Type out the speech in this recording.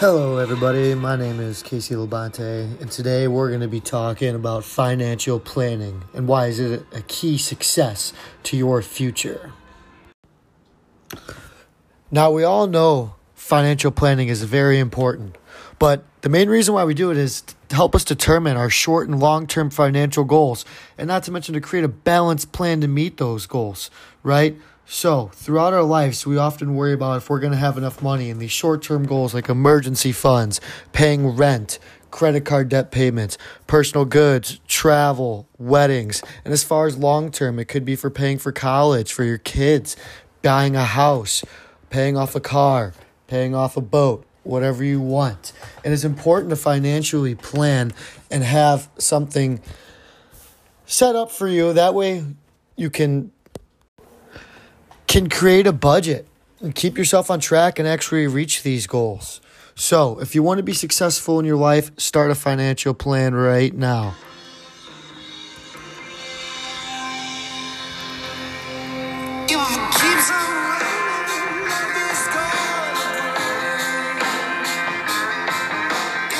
Hello, everybody. My name is Casey LaBonte, and today we're going to be talking about financial planning and why is it a key success to your future. Now, we all know financial planning is very important, but the main reason why we do it is to help us determine our short and long term financial goals, and not to mention to create a balanced plan to meet those goals, right? So, throughout our lives, we often worry about if we're going to have enough money in these short term goals like emergency funds, paying rent, credit card debt payments, personal goods, travel, weddings. And as far as long term, it could be for paying for college for your kids, buying a house, paying off a car, paying off a boat, whatever you want. And it's important to financially plan and have something set up for you. That way, you can can create a budget and keep yourself on track and actually reach these goals. So, if you want to be successful in your life, start a financial plan right now. Keeps on